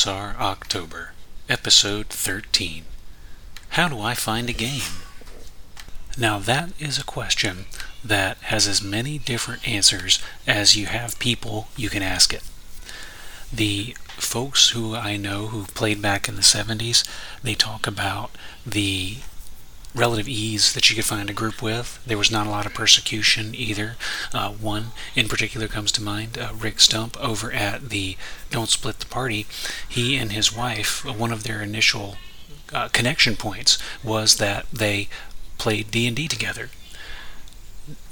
OSR October, Episode 13 How do I find a game? Now, that is a question that has as many different answers as you have people you can ask it. The folks who I know who played back in the 70s, they talk about the relative ease that you could find a group with. There was not a lot of persecution either. Uh, one in particular comes to mind, uh, Rick Stump over at the Don't Split the Party. He and his wife, uh, one of their initial uh, connection points was that they played D&D together.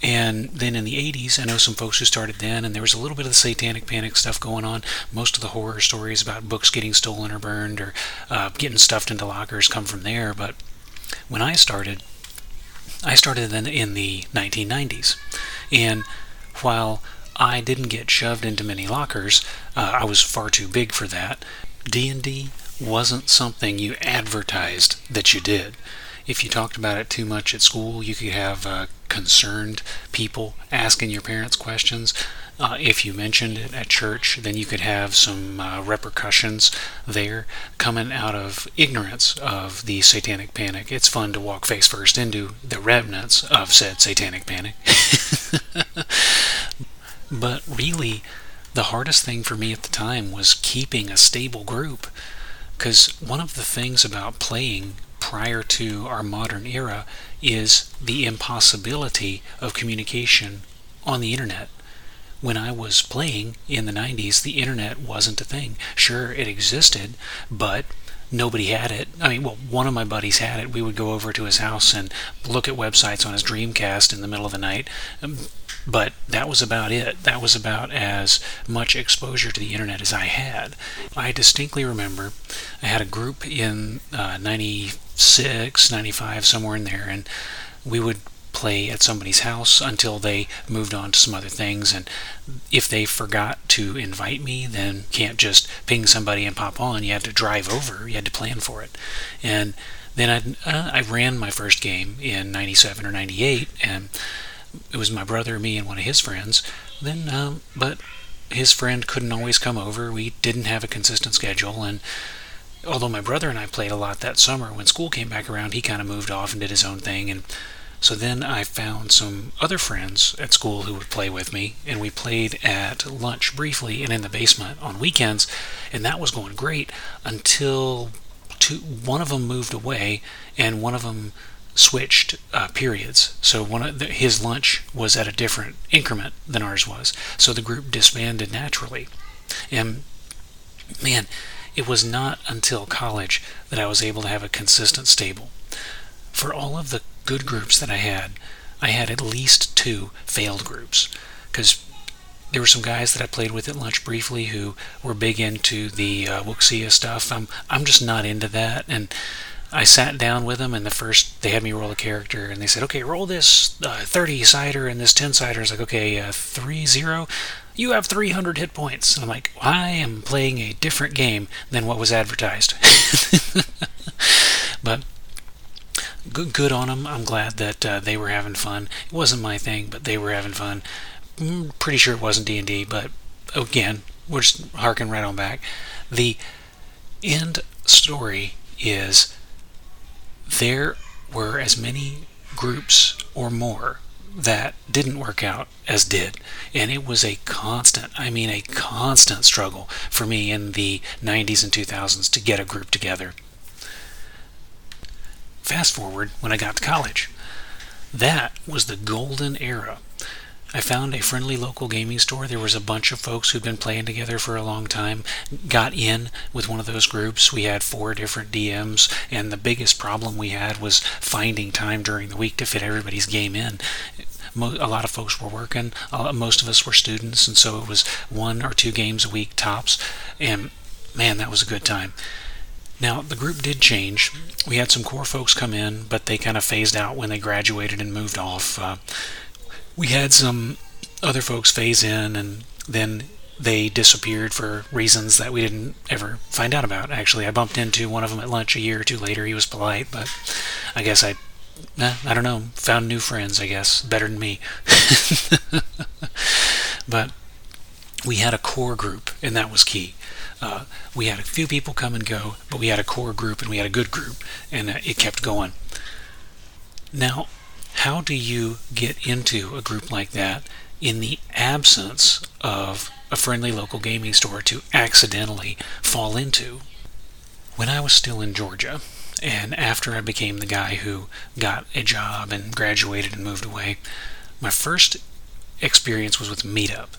And then in the 80s, I know some folks who started then, and there was a little bit of the satanic panic stuff going on. Most of the horror stories about books getting stolen or burned or uh, getting stuffed into lockers come from there. But when I started, I started in, in the 1990s. And while I didn't get shoved into many lockers, uh, I was far too big for that. D&D wasn't something you advertised that you did. If you talked about it too much at school, you could have uh, concerned people asking your parents questions. Uh, if you mentioned it at church, then you could have some uh, repercussions there coming out of ignorance of the satanic panic. It's fun to walk face first into the remnants of said satanic panic. but really, the hardest thing for me at the time was keeping a stable group. Because one of the things about playing prior to our modern era is the impossibility of communication on the internet when I was playing in the 90s, the internet wasn't a thing. Sure, it existed, but nobody had it. I mean, well, one of my buddies had it. We would go over to his house and look at websites on his Dreamcast in the middle of the night. Um, but that was about it. That was about as much exposure to the internet as I had. I distinctly remember I had a group in uh, 96, 95, somewhere in there, and we would play at somebody's house until they moved on to some other things. And if they forgot to invite me, then can't just ping somebody and pop on. You had to drive over. You had to plan for it. And then I uh, I ran my first game in '97 or '98, and it was my brother, me, and one of his friends. Then, um, but his friend couldn't always come over. We didn't have a consistent schedule, and although my brother and I played a lot that summer, when school came back around, he kind of moved off and did his own thing, and so then I found some other friends at school who would play with me, and we played at lunch briefly and in the basement on weekends, and that was going great until two, one of them moved away, and one of them switched uh, periods. So one of the, his lunch was at a different increment than ours was. So the group disbanded naturally, and man, it was not until college that I was able to have a consistent stable. For all of the good groups that I had, I had at least two failed groups because there were some guys that I played with at lunch briefly who were big into the uh, Wuxia stuff. I'm I'm just not into that, and I sat down with them, and the first they had me roll a character, and they said, "Okay, roll this uh, 30 sider and this 10 sider." It's like, "Okay, uh, three zero." You have 300 hit points. And I'm like, I am playing a different game than what was advertised. but good, good on them. I'm glad that uh, they were having fun. It wasn't my thing, but they were having fun. I'm mm, pretty sure it wasn't D&D, but again, we're just harking right on back. The end story is there were as many groups or more that didn't work out as did. And it was a constant, I mean, a constant struggle for me in the 90s and 2000s to get a group together. Fast forward when I got to college. That was the golden era. I found a friendly local gaming store. There was a bunch of folks who'd been playing together for a long time. Got in with one of those groups. We had four different DMs, and the biggest problem we had was finding time during the week to fit everybody's game in. A lot of folks were working. Most of us were students, and so it was one or two games a week tops. And man, that was a good time. Now, the group did change. We had some core folks come in, but they kind of phased out when they graduated and moved off. Uh, we had some other folks phase in, and then they disappeared for reasons that we didn't ever find out about. Actually, I bumped into one of them at lunch a year or two later. He was polite, but I guess I, eh, I don't know, found new friends, I guess, better than me. but we had a core group, and that was key. Uh, we had a few people come and go, but we had a core group and we had a good group, and uh, it kept going. Now, how do you get into a group like that in the absence of a friendly local gaming store to accidentally fall into? When I was still in Georgia, and after I became the guy who got a job and graduated and moved away, my first experience was with Meetup.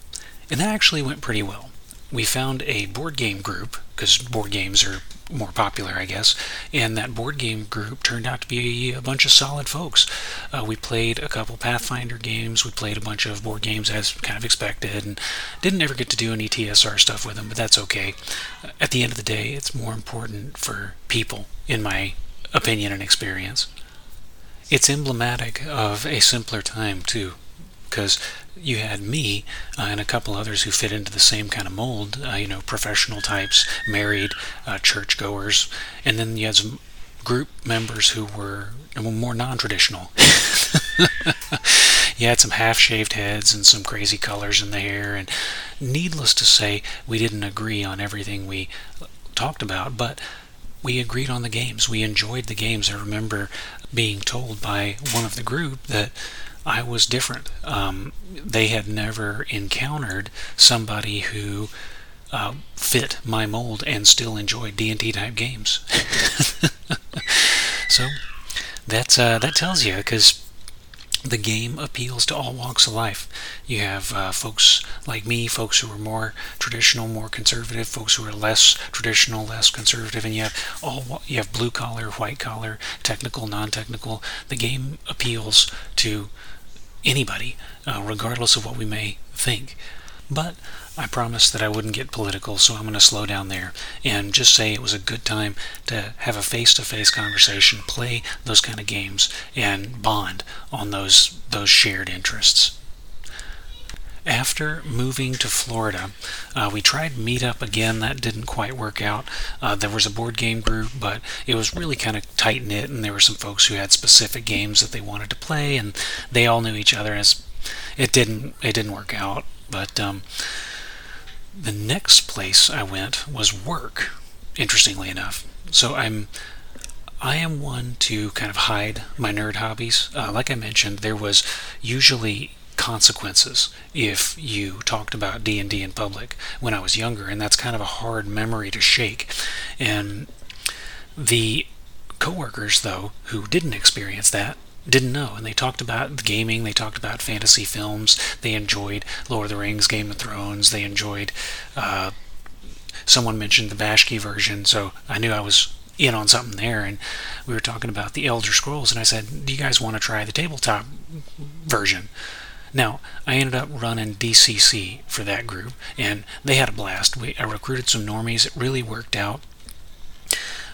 And that actually went pretty well. We found a board game group, because board games are more popular, I guess. And that board game group turned out to be a bunch of solid folks. Uh, we played a couple Pathfinder games. We played a bunch of board games as kind of expected, and didn't ever get to do any TSR stuff with them, but that's okay. At the end of the day, it's more important for people, in my opinion and experience. It's emblematic of a simpler time, too because you had me uh, and a couple others who fit into the same kind of mold, uh, you know, professional types, married, uh, churchgoers, and then you had some group members who were more non-traditional. you had some half-shaved heads and some crazy colors in the hair, and needless to say, we didn't agree on everything we talked about, but we agreed on the games. We enjoyed the games. I remember being told by one of the group that I was different. Um, they had never encountered somebody who uh, fit my mold and still enjoyed D&D type games. so that's uh, that tells you because the game appeals to all walks of life. You have uh, folks like me, folks who are more traditional, more conservative, folks who are less traditional, less conservative, and you have all you have blue collar, white collar, technical, non-technical. The game appeals to anybody, uh, regardless of what we may think. But I promised that I wouldn't get political, so I'm going to slow down there and just say it was a good time to have a face-to-face conversation, play those kind of games, and bond on those those shared interests. After moving to Florida, uh, we tried Meetup again. That didn't quite work out. Uh, there was a board game group, but it was really kind of tight knit, and there were some folks who had specific games that they wanted to play, and they all knew each other. As it didn't, it didn't work out. But um, the next place I went was work. Interestingly enough, so I'm I am one to kind of hide my nerd hobbies. Uh, like I mentioned, there was usually consequences if you talked about D&D in public when I was younger and that's kind of a hard memory to shake. And the coworkers though who didn't experience that didn't know and they talked about gaming they talked about fantasy films they enjoyed Lord of the Rings Game of Thrones they enjoyed uh, someone mentioned the Bakshi version so I knew I was in on something there and we were talking about the Elder Scrolls and I said do you guys want to try the tabletop version now, I ended up running DCC for that group, and they had a blast. We, I recruited some normies. It really worked out.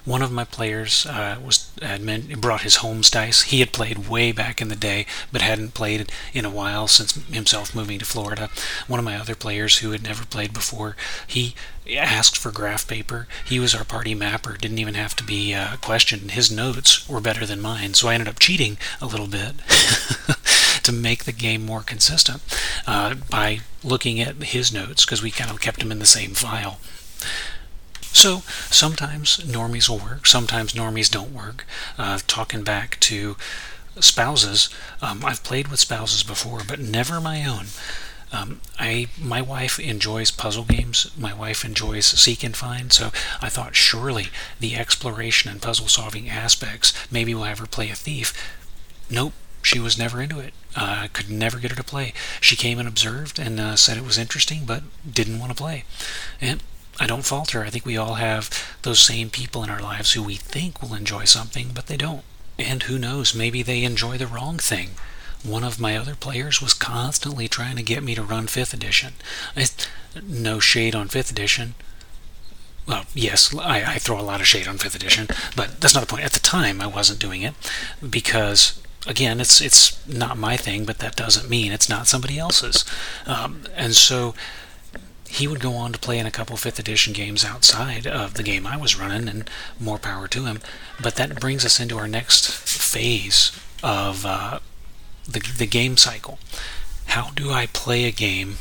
One of my players uh, was had brought his Holmes dice. He had played way back in the day, but hadn't played in a while since himself moving to Florida. One of my other players who had never played before, he asked for graph paper. He was our party mapper. Didn't even have to be uh, questioned. His notes were better than mine, so I ended up cheating a little bit. to make the game more consistent uh, by looking at his notes because we kind of kept them in the same file. So sometimes normies will work, sometimes normies don't work. Uh, talking back to spouses, um, I've played with spouses before, but never my own. Um, I my wife enjoys puzzle games. My wife enjoys seek and find. So I thought surely the exploration and puzzle solving aspects. Maybe we'll have her play a thief. Nope, she was never into it. Uh, could never get her to play. She came and observed and uh, said it was interesting, but didn't want to play. And I don't fault her. I think we all have those same people in our lives who we think will enjoy something, but they don't. And who knows, maybe they enjoy the wrong thing. One of my other players was constantly trying to get me to run 5th edition. No shade on 5th edition. Well, yes, I, I throw a lot of shade on 5th edition, but that's not the point. At the time, I wasn't doing it because again, it's it's not my thing, but that doesn't mean it's not somebody else's. Um, and so he would go on to play in a couple fifth edition games outside of the game I was running, and more power to him. But that brings us into our next phase of uh, the, the game cycle. How do I play a game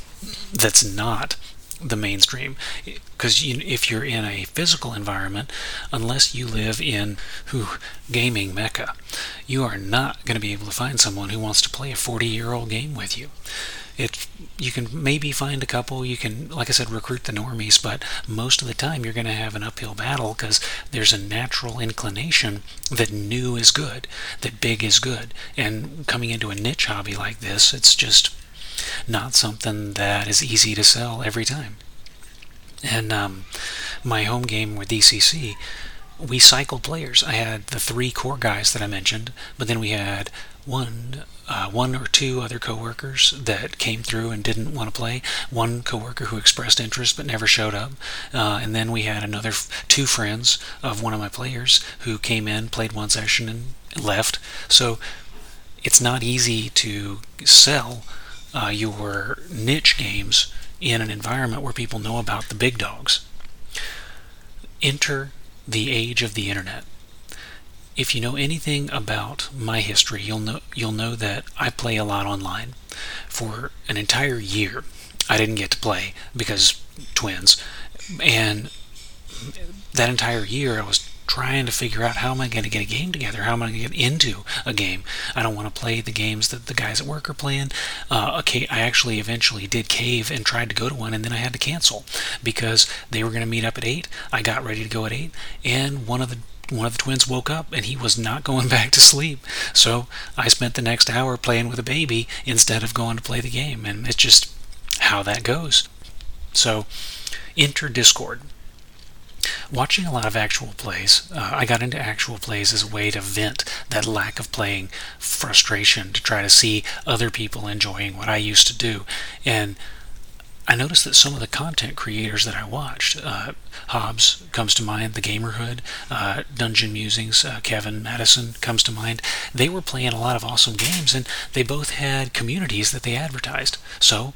that's not the mainstream. Because you, if you're in a physical environment unless you live in who gaming mecca you are not going to be able to find someone who wants to play a 40 year old game with you. It you can maybe find a couple you can like i said recruit the normies but most of the time you're going to have an uphill battle because there's a natural inclination that new is good that big is good. And coming into a niche hobby like this it's just not something that is easy to sell every time and um, my home game with dcc we cycled players i had the three core guys that i mentioned but then we had one uh, one or two other coworkers that came through and didn't want to play. One coworker who expressed interest but never showed up, uh, and then we had another f- two friends of one of my players who came in, played one session, and left. So it's not easy to sell uh, your niche games in an environment where people know about the big dogs. Enter the age of the internet if you know anything about my history, you'll know you'll know that I play a lot online. For an entire year, I didn't get to play because twins, and that entire year I was trying to figure out how am I going to get a game together? How am I going to get into a game? I don't want to play the games that the guys at work are playing. Uh, okay, I actually eventually did cave and tried to go to one, and then I had to cancel because they were going to meet up at eight. I got ready to go at eight, and one of the one of the twins woke up and he was not going back to sleep. So I spent the next hour playing with a baby instead of going to play the game. And it's just how that goes. So enter Discord. Watching a lot of actual plays, uh, I got into actual plays as a way to vent that lack of playing frustration, to try to see other people enjoying what I used to do. And I noticed that some of the content creators that I watched, uh, Hobbs comes to mind, The Gamerhood, uh, Dungeon Musings, uh, Kevin Madison comes to mind. They were playing a lot of awesome games, and they both had communities that they advertised. So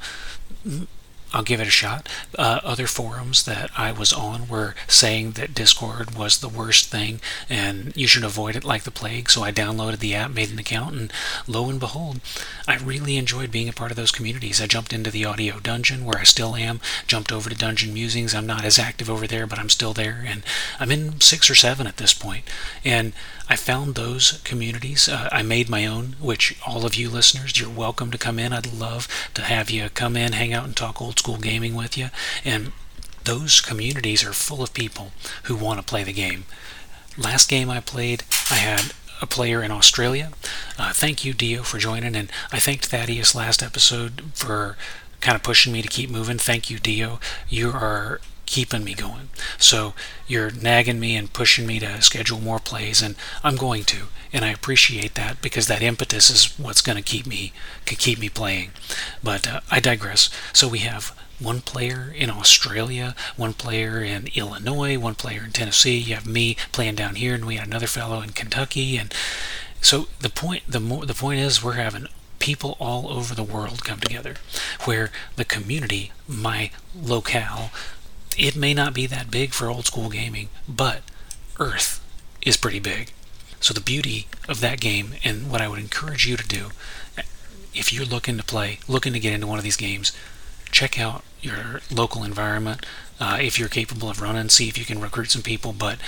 I'll give it a shot. Uh, other forums that I was on were saying that Discord was the worst thing and you should avoid it like the plague. So I downloaded the app, made an account, and lo and behold, I really enjoyed being a part of those communities. I jumped into the audio dungeon where I still am, jumped over to Dungeon Musings. I'm not as active over there, but I'm still there, and I'm in six or seven at this point. And I found those communities. Uh, I made my own, which all of you listeners, you're welcome to come in. I'd love to have you come in, hang out, and talk old school gaming with you. And those communities are full of people who want to play the game. Last game I played, I had a player in Australia. Uh, thank you, Dio, for joining, and I thanked Thaddeus last episode for kind of pushing me to keep moving. Thank you, Dio. You are keeping me going. So you're nagging me and pushing me to schedule more plays, and I'm going to, and I appreciate that because that impetus is what's going to keep me keep me playing. But uh, I digress. So we have one player in Australia, one player in Illinois, one player in Tennessee. You have me playing down here, and we had another fellow in Kentucky, and so the point the more the point is we're having people all over the world come together where the community my locale it may not be that big for old school gaming, but Earth is pretty big. So the beauty of that game, and what I would encourage you to do, if you're looking to play, looking to get into one of these games, check out your local environment. Uh, if you're capable of running, see if you can recruit some people. But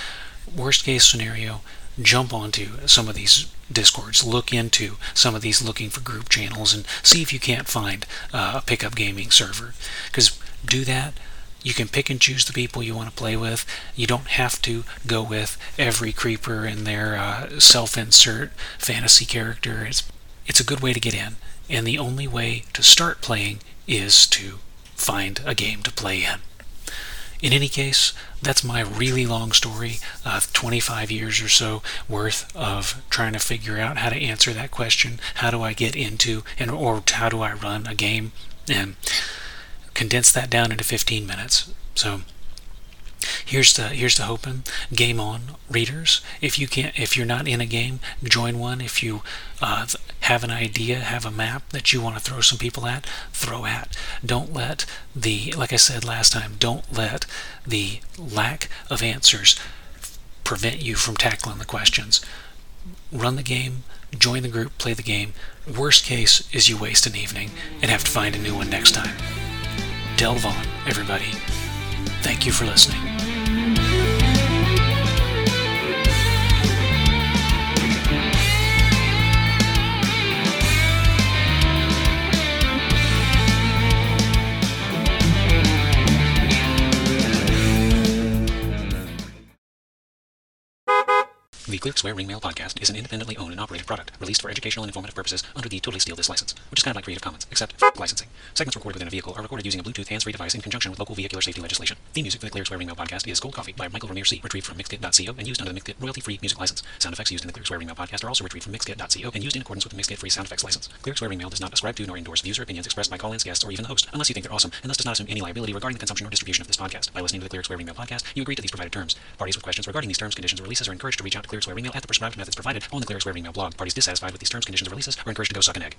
worst case scenario, jump onto some of these discords, look into some of these looking for group channels, and see if you can't find uh, a pickup gaming server. Because do that you can pick and choose the people you want to play with. You don't have to go with every creeper and their uh, self-insert fantasy character. It's it's a good way to get in, and the only way to start playing is to find a game to play in. In any case, that's my really long story of 25 years or so worth of trying to figure out how to answer that question. How do I get into and or how do I run a game? And condense that down into 15 minutes. So here's the here's the hoping game on readers. If you can't if you're not in a game join one. If you uh, have an idea have a map that you want to throw some people at throw at. Don't let the like i said last time don't let the lack of answers prevent you from tackling the questions. Run the game join the group play the game. Worst case is you waste an evening and have to find a new one next time delve on, everybody. Thank you for listening. Clear Square Ring Mail podcast is an independently owned and operated product released for educational and informative purposes under the Totally Steal This license, which is kind of like Creative Commons, except for licensing. Segments recorded within a vehicle are recorded using a Bluetooth hands-free device in conjunction with local vehicular safety legislation. The music for the Clear Square Ring Mail podcast is Gold Coffee by Michael Vermeer C, retrieved from Mixkit.co and used under the Mixkit royalty-free music license. Sound effects used in the Clear Square Ring Mail podcast are also retrieved from Mixkit.co and used in accordance with the Mixkit free sound effects license. Clear Square Ring Mail does not ascribe to nor endorse views or opinions expressed by call-ins, guests, or even the host, unless you think they're awesome, and thus does not assume any liability regarding the consumption or distribution of this podcast. By listening to the Clear Square Ring Mail podcast, you agree to these provided terms. Parties with questions regarding these terms, conditions, or releases are encouraged to reach out to Clear Square Ring Mail at the prescribed methods provided on the Clear Square Ring Mail blog. Parties dissatisfied with these terms, conditions, or releases are encouraged to go suck an egg.